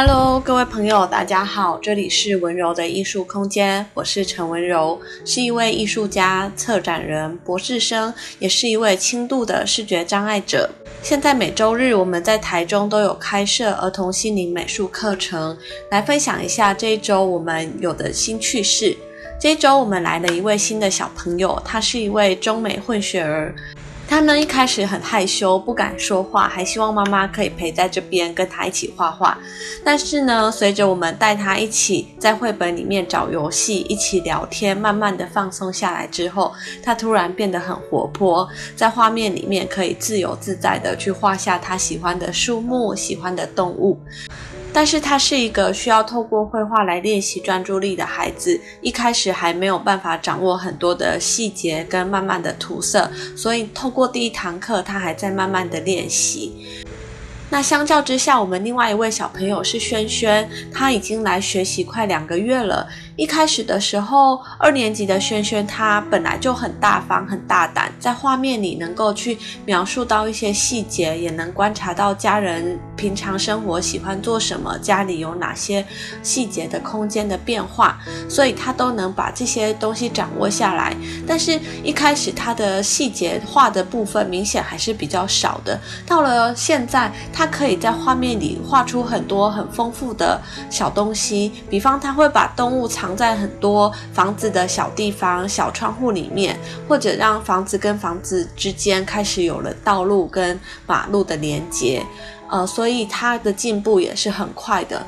Hello，各位朋友，大家好，这里是文柔的艺术空间，我是陈文柔，是一位艺术家、策展人、博士生，也是一位轻度的视觉障碍者。现在每周日我们在台中都有开设儿童心灵美术课程，来分享一下这一周我们有的新趣事。这一周我们来了一位新的小朋友，他是一位中美混血儿。他呢，一开始很害羞，不敢说话，还希望妈妈可以陪在这边跟他一起画画。但是呢，随着我们带他一起在绘本里面找游戏，一起聊天，慢慢的放松下来之后，他突然变得很活泼，在画面里面可以自由自在的去画下他喜欢的树木、喜欢的动物。但是他是一个需要透过绘画来练习专注力的孩子，一开始还没有办法掌握很多的细节跟慢慢的涂色，所以透过第一堂课，他还在慢慢的练习。那相较之下，我们另外一位小朋友是轩轩，他已经来学习快两个月了。一开始的时候，二年级的轩轩他本来就很大方、很大胆，在画面里能够去描述到一些细节，也能观察到家人平常生活喜欢做什么，家里有哪些细节的空间的变化，所以他都能把这些东西掌握下来。但是，一开始他的细节画的部分明显还是比较少的。到了现在，他可以在画面里画出很多很丰富的小东西，比方他会把动物藏。在很多房子的小地方、小窗户里面，或者让房子跟房子之间开始有了道路跟马路的连接，呃，所以他的进步也是很快的。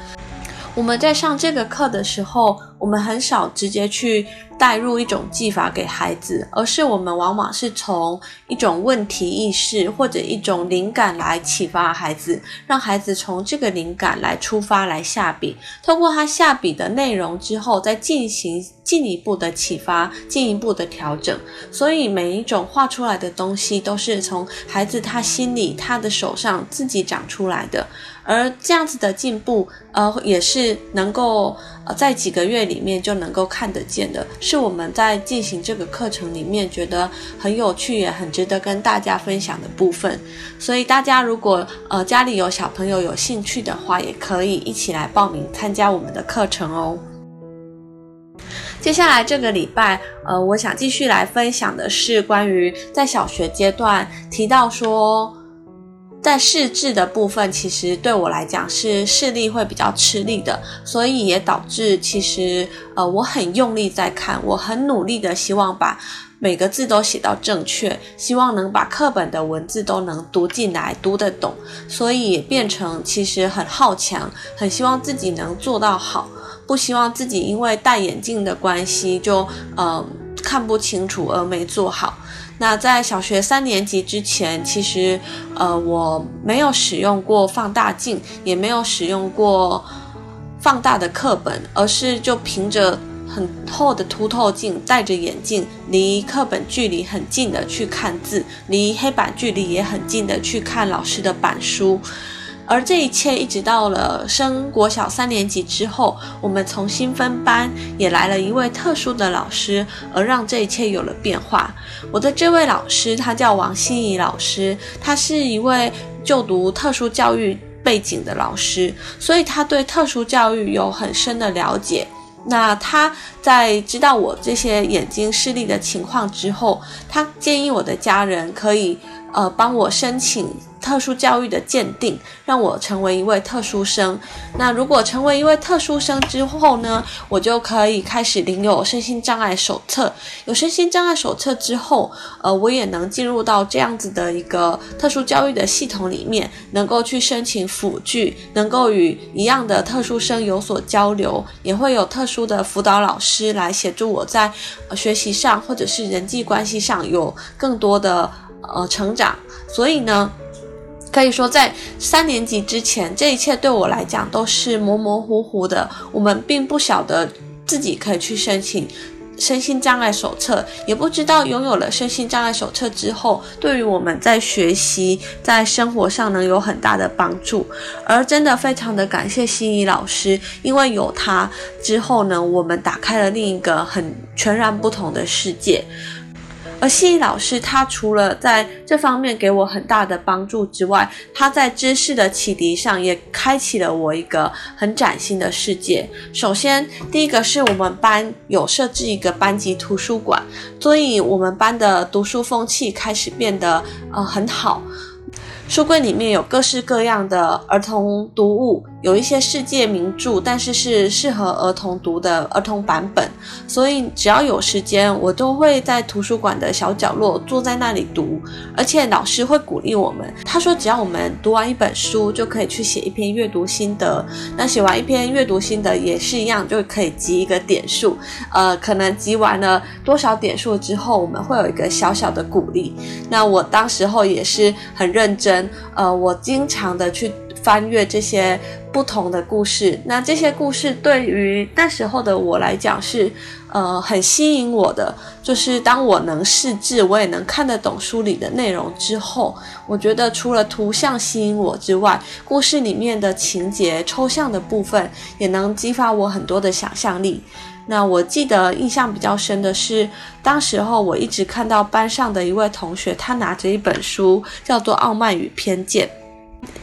我们在上这个课的时候，我们很少直接去带入一种技法给孩子，而是我们往往是从一种问题意识或者一种灵感来启发孩子，让孩子从这个灵感来出发来下笔，通过他下笔的内容之后，再进行进一步的启发、进一步的调整。所以每一种画出来的东西都是从孩子他心里、他的手上自己长出来的，而这样子的进步，呃，也是能够呃在几个月。里面就能够看得见的，是我们在进行这个课程里面觉得很有趣也很值得跟大家分享的部分。所以大家如果呃家里有小朋友有兴趣的话，也可以一起来报名参加我们的课程哦。接下来这个礼拜，呃，我想继续来分享的是关于在小学阶段提到说。在视字的部分，其实对我来讲是视力会比较吃力的，所以也导致其实呃我很用力在看，我很努力的希望把每个字都写到正确，希望能把课本的文字都能读进来，读得懂，所以变成其实很好强，很希望自己能做到好，不希望自己因为戴眼镜的关系就呃看不清楚而没做好。那在小学三年级之前，其实，呃，我没有使用过放大镜，也没有使用过放大的课本，而是就凭着很厚的凸透镜，戴着眼镜，离课本距离很近的去看字，离黑板距离也很近的去看老师的板书。而这一切一直到了升国小三年级之后，我们重新分班，也来了一位特殊的老师，而让这一切有了变化。我的这位老师，他叫王心怡老师，他是一位就读特殊教育背景的老师，所以他对特殊教育有很深的了解。那他在知道我这些眼睛视力的情况之后，他建议我的家人可以呃帮我申请。特殊教育的鉴定，让我成为一位特殊生。那如果成为一位特殊生之后呢，我就可以开始领有身心障碍手册。有身心障碍手册之后，呃，我也能进入到这样子的一个特殊教育的系统里面，能够去申请辅具，能够与一样的特殊生有所交流，也会有特殊的辅导老师来协助我在学习上或者是人际关系上有更多的呃成长。所以呢。可以说，在三年级之前，这一切对我来讲都是模模糊糊的。我们并不晓得自己可以去申请身心障碍手册，也不知道拥有了身心障碍手册之后，对于我们在学习、在生活上能有很大的帮助。而真的非常的感谢心怡老师，因为有他之后呢，我们打开了另一个很全然不同的世界。而西老师他除了在这方面给我很大的帮助之外，他在知识的启迪上也开启了我一个很崭新的世界。首先，第一个是我们班有设置一个班级图书馆，所以我们班的读书风气开始变得呃很好。书柜里面有各式各样的儿童读物，有一些世界名著，但是是适合儿童读的儿童版本。所以只要有时间，我都会在图书馆的小角落坐在那里读。而且老师会鼓励我们，他说只要我们读完一本书，就可以去写一篇阅读心得。那写完一篇阅读心得也是一样，就可以积一个点数。呃，可能积完了多少点数之后，我们会有一个小小的鼓励。那我当时候也是很认真。呃，我经常的去翻阅这些不同的故事，那这些故事对于那时候的我来讲是呃很吸引我的。就是当我能识字，我也能看得懂书里的内容之后，我觉得除了图像吸引我之外，故事里面的情节抽象的部分也能激发我很多的想象力。那我记得印象比较深的是，当时候我一直看到班上的一位同学，他拿着一本书，叫做《傲慢与偏见》。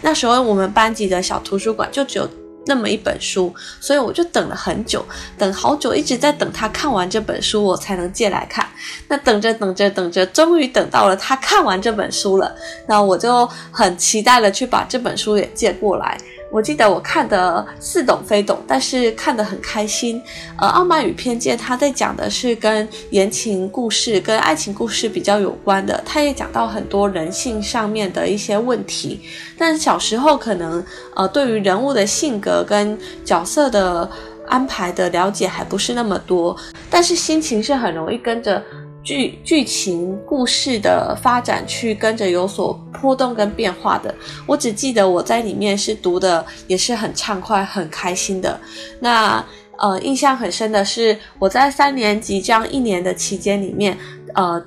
那时候我们班级的小图书馆就只有那么一本书，所以我就等了很久，等好久，一直在等他看完这本书，我才能借来看。那等着等着等着，终于等到了他看完这本书了，那我就很期待的去把这本书也借过来。我记得我看得似懂非懂，但是看得很开心。呃，《傲慢与偏见》他在讲的是跟言情故事、跟爱情故事比较有关的，他也讲到很多人性上面的一些问题。但小时候可能呃，对于人物的性格跟角色的安排的了解还不是那么多，但是心情是很容易跟着。剧剧情故事的发展去跟着有所波动跟变化的，我只记得我在里面是读的也是很畅快很开心的。那呃印象很深的是我在三年级这样一年的期间里面，呃。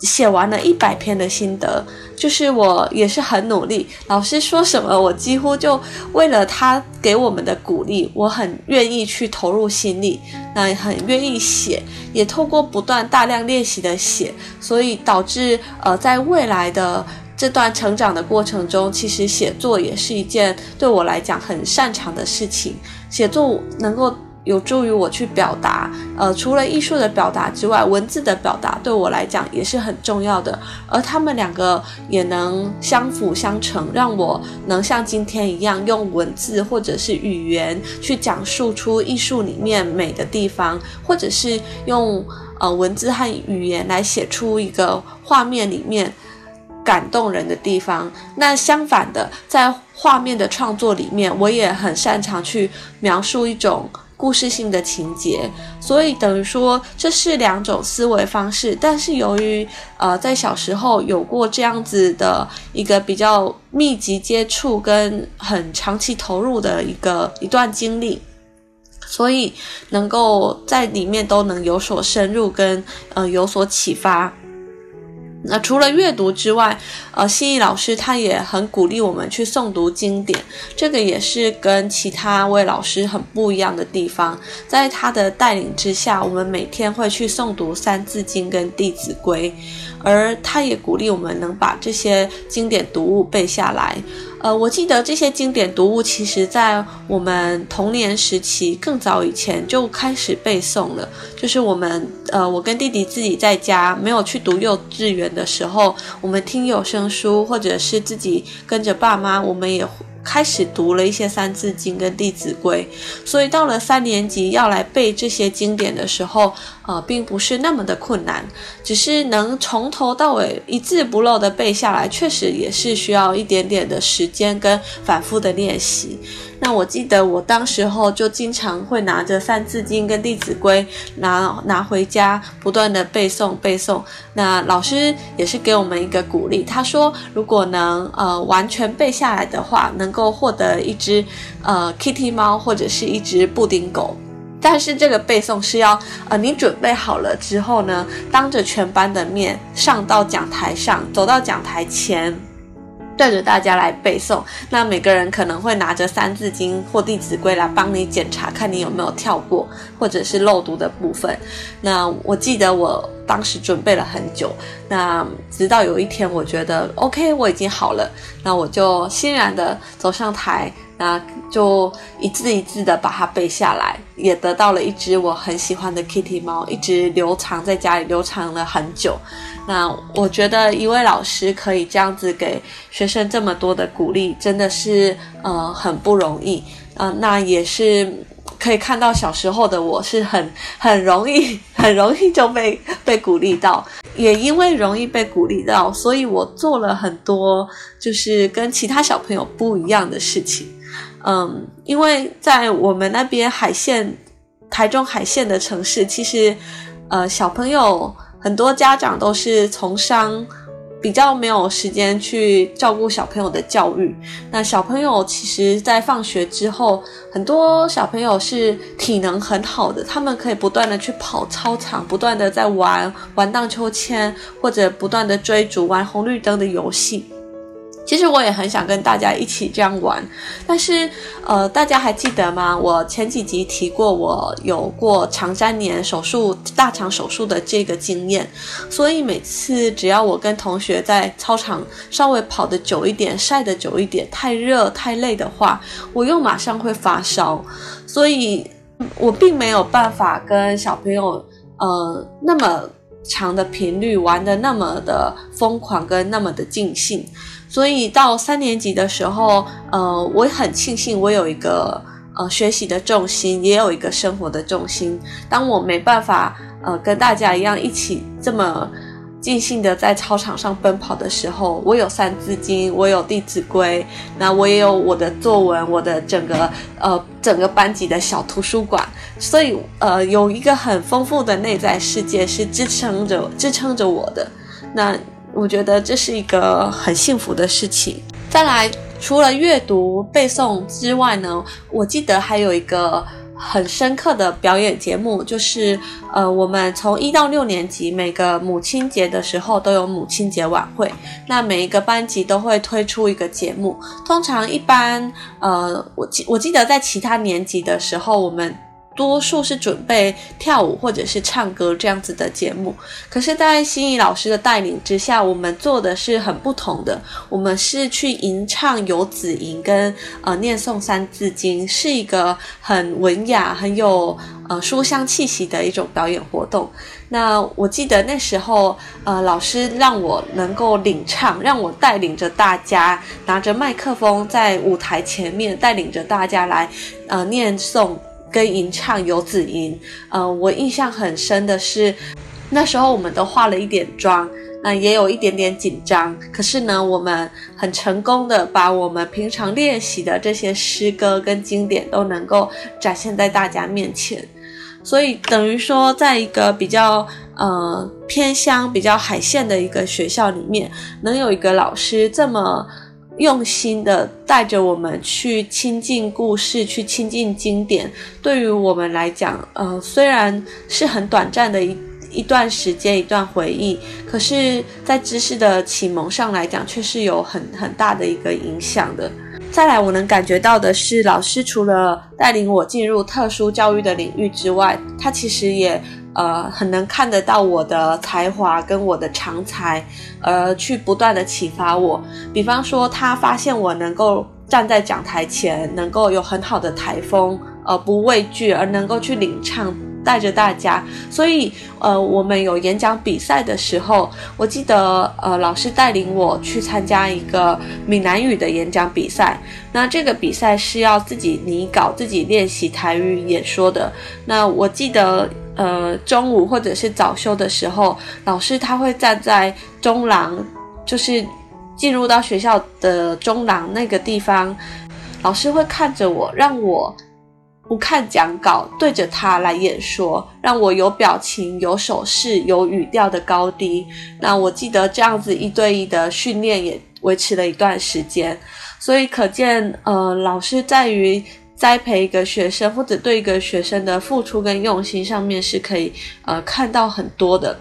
写完了一百篇的心得，就是我也是很努力，老师说什么，我几乎就为了他给我们的鼓励，我很愿意去投入心力，那也很愿意写，也透过不断大量练习的写，所以导致呃，在未来的这段成长的过程中，其实写作也是一件对我来讲很擅长的事情，写作能够。有助于我去表达，呃，除了艺术的表达之外，文字的表达对我来讲也是很重要的。而他们两个也能相辅相成，让我能像今天一样用文字或者是语言去讲述出艺术里面美的地方，或者是用呃文字和语言来写出一个画面里面感动人的地方。那相反的，在画面的创作里面，我也很擅长去描述一种。故事性的情节，所以等于说这是两种思维方式。但是由于呃在小时候有过这样子的一个比较密集接触跟很长期投入的一个一段经历，所以能够在里面都能有所深入跟呃有所启发。那除了阅读之外，呃，心怡老师他也很鼓励我们去诵读经典，这个也是跟其他位老师很不一样的地方。在他的带领之下，我们每天会去诵读《三字经》跟《弟子规》，而他也鼓励我们能把这些经典读物背下来。呃，我记得这些经典读物，其实在我们童年时期更早以前就开始背诵了。就是我们，呃，我跟弟弟自己在家没有去读幼稚园的时候，我们听有声书，或者是自己跟着爸妈，我们也。开始读了一些《三字经》跟《弟子规》，所以到了三年级要来背这些经典的时候，呃，并不是那么的困难，只是能从头到尾一字不漏的背下来，确实也是需要一点点的时间跟反复的练习。那我记得我当时候就经常会拿着《三字经》跟《弟子规》拿拿回家，不断的背诵背诵。那老师也是给我们一个鼓励，他说如果能呃完全背下来的话，能够获得一只呃 Kitty 猫或者是一只布丁狗。但是这个背诵是要呃你准备好了之后呢，当着全班的面上到讲台上，走到讲台前。对着大家来背诵，那每个人可能会拿着《三字经》或《弟子规》来帮你检查，看你有没有跳过或者是漏读的部分。那我记得我当时准备了很久。那直到有一天，我觉得 OK，我已经好了，那我就欣然的走上台，那就一字一字的把它背下来，也得到了一只我很喜欢的 Kitty 猫，一直留藏在家里，留藏了很久。那我觉得一位老师可以这样子给学生这么多的鼓励，真的是呃很不容易。呃，那也是可以看到小时候的我是很 很容易 很容易就被被鼓励到，也因为容易被鼓励到，所以我做了很多就是跟其他小朋友不一样的事情。嗯，因为在我们那边海线，台中海线的城市，其实呃小朋友。很多家长都是从商，比较没有时间去照顾小朋友的教育。那小朋友其实，在放学之后，很多小朋友是体能很好的，他们可以不断的去跑操场，不断的在玩玩荡秋千，或者不断的追逐玩红绿灯的游戏。其实我也很想跟大家一起这样玩，但是，呃，大家还记得吗？我前几集提过，我有过长粘连手术、大肠手术的这个经验，所以每次只要我跟同学在操场稍微跑得久一点、晒得久一点、太热太累的话，我又马上会发烧，所以我并没有办法跟小朋友，呃，那么长的频率玩得那么的疯狂跟那么的尽兴。所以到三年级的时候，呃，我很庆幸我有一个呃学习的重心，也有一个生活的重心。当我没办法呃跟大家一样一起这么尽兴的在操场上奔跑的时候，我有三字经，我有弟子规，那我也有我的作文，我的整个呃整个班级的小图书馆，所以呃有一个很丰富的内在世界是支撑着支撑着我的。那。我觉得这是一个很幸福的事情。再来，除了阅读背诵之外呢，我记得还有一个很深刻的表演节目，就是呃，我们从一到六年级每个母亲节的时候都有母亲节晚会。那每一个班级都会推出一个节目，通常一般呃，我记我记得在其他年级的时候，我们。多数是准备跳舞或者是唱歌这样子的节目，可是，在心怡老师的带领之下，我们做的是很不同的。我们是去吟唱《游子吟》跟呃念诵《三字经》，是一个很文雅、很有呃书香气息的一种表演活动。那我记得那时候，呃，老师让我能够领唱，让我带领着大家拿着麦克风在舞台前面，带领着大家来呃念诵。跟吟唱《游子吟》，呃，我印象很深的是，那时候我们都化了一点妆，那也有一点点紧张。可是呢，我们很成功的把我们平常练习的这些诗歌跟经典都能够展现在大家面前。所以等于说，在一个比较呃偏乡、比较海线的一个学校里面，能有一个老师这么。用心的带着我们去亲近故事，去亲近经典。对于我们来讲，呃，虽然是很短暂的一一段时间、一段回忆，可是，在知识的启蒙上来讲，却是有很很大的一个影响的。再来，我能感觉到的是，老师除了带领我进入特殊教育的领域之外，他其实也。呃，很能看得到我的才华跟我的长才，而去不断的启发我。比方说，他发现我能够站在讲台前，能够有很好的台风，呃，不畏惧，而能够去领唱，带着大家。所以，呃，我们有演讲比赛的时候，我记得，呃，老师带领我去参加一个闽南语的演讲比赛。那这个比赛是要自己拟稿、自己练习台语演说的。那我记得。呃，中午或者是早修的时候，老师他会站在中廊，就是进入到学校的中廊那个地方，老师会看着我，让我不看讲稿，对着他来演说，让我有表情、有手势、有语调的高低。那我记得这样子一对一的训练也维持了一段时间，所以可见，呃，老师在于。栽培一个学生，或者对一个学生的付出跟用心上面是可以呃看到很多的。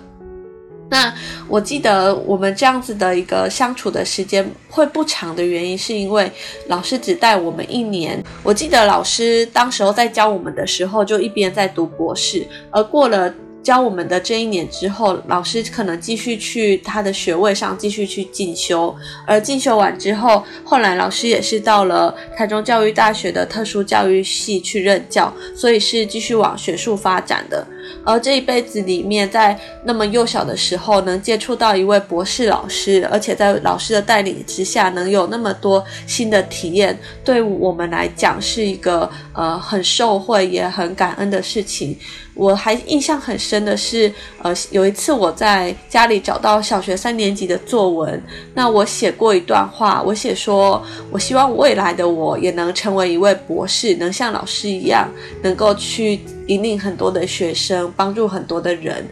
那我记得我们这样子的一个相处的时间会不长的原因，是因为老师只带我们一年。我记得老师当时候在教我们的时候，就一边在读博士，而过了教我们的这一年之后，老师可能继续去他的学位上继续去进修，而进修完之后，后来老师也是到了台中教育大学的特殊教育系去任教，所以是继续往学术发展的。而这一辈子里面，在那么幼小的时候能接触到一位博士老师，而且在老师的带领之下，能有那么多新的体验，对我们来讲是一个呃很受惠也很感恩的事情。我还印象很深的是，呃，有一次我在家里找到小学三年级的作文，那我写过一段话，我写说，我希望未来的我也能成为一位博士，能像老师一样，能够去引领很多的学生，帮助很多的人。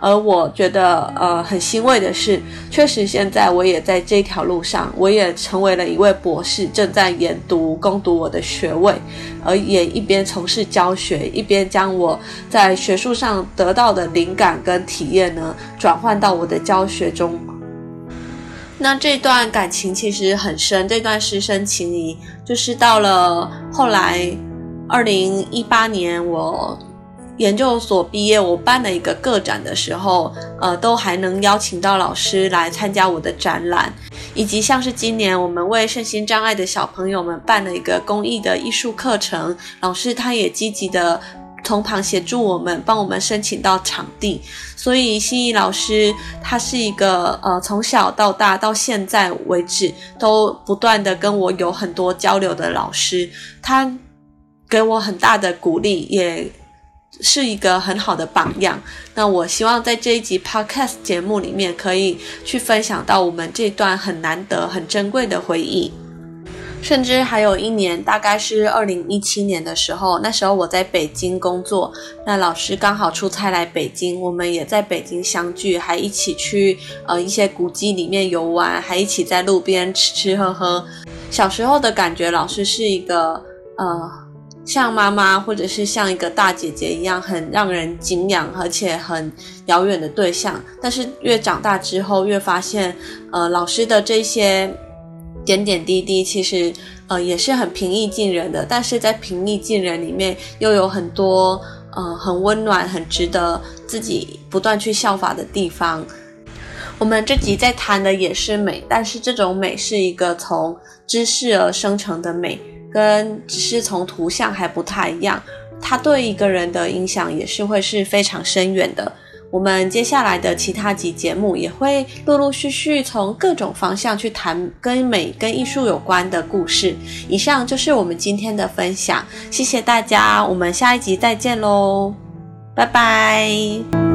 而我觉得，呃，很欣慰的是，确实现在我也在这条路上，我也成为了一位博士，正在研读、攻读我的学位，而也一边从事教学，一边将我在学术上得到的灵感跟体验呢，转换到我的教学中。那这段感情其实很深，这段师生情谊，就是到了后来，二零一八年我。研究所毕业，我办了一个个展的时候，呃，都还能邀请到老师来参加我的展览，以及像是今年我们为身心障碍的小朋友们办了一个公益的艺术课程，老师他也积极的从旁协助我们，帮我们申请到场地。所以心仪老师他是一个呃从小到大到现在为止都不断的跟我有很多交流的老师，他给我很大的鼓励，也。是一个很好的榜样。那我希望在这一集 Podcast 节目里面，可以去分享到我们这段很难得、很珍贵的回忆。甚至还有一年，大概是二零一七年的时候，那时候我在北京工作，那老师刚好出差来北京，我们也在北京相聚，还一起去呃一些古迹里面游玩，还一起在路边吃吃喝喝。小时候的感觉，老师是一个呃。像妈妈，或者是像一个大姐姐一样，很让人敬仰，而且很遥远的对象。但是越长大之后，越发现，呃，老师的这些点点滴滴，其实呃也是很平易近人的。但是在平易近人里面，又有很多呃很温暖、很值得自己不断去效法的地方。我们这集在谈的也是美，但是这种美是一个从知识而生成的美。跟只是从图像还不太一样，它对一个人的影响也是会是非常深远的。我们接下来的其他集节目也会陆陆续续从各种方向去谈跟美、跟艺术有关的故事。以上就是我们今天的分享，谢谢大家，我们下一集再见喽，拜拜。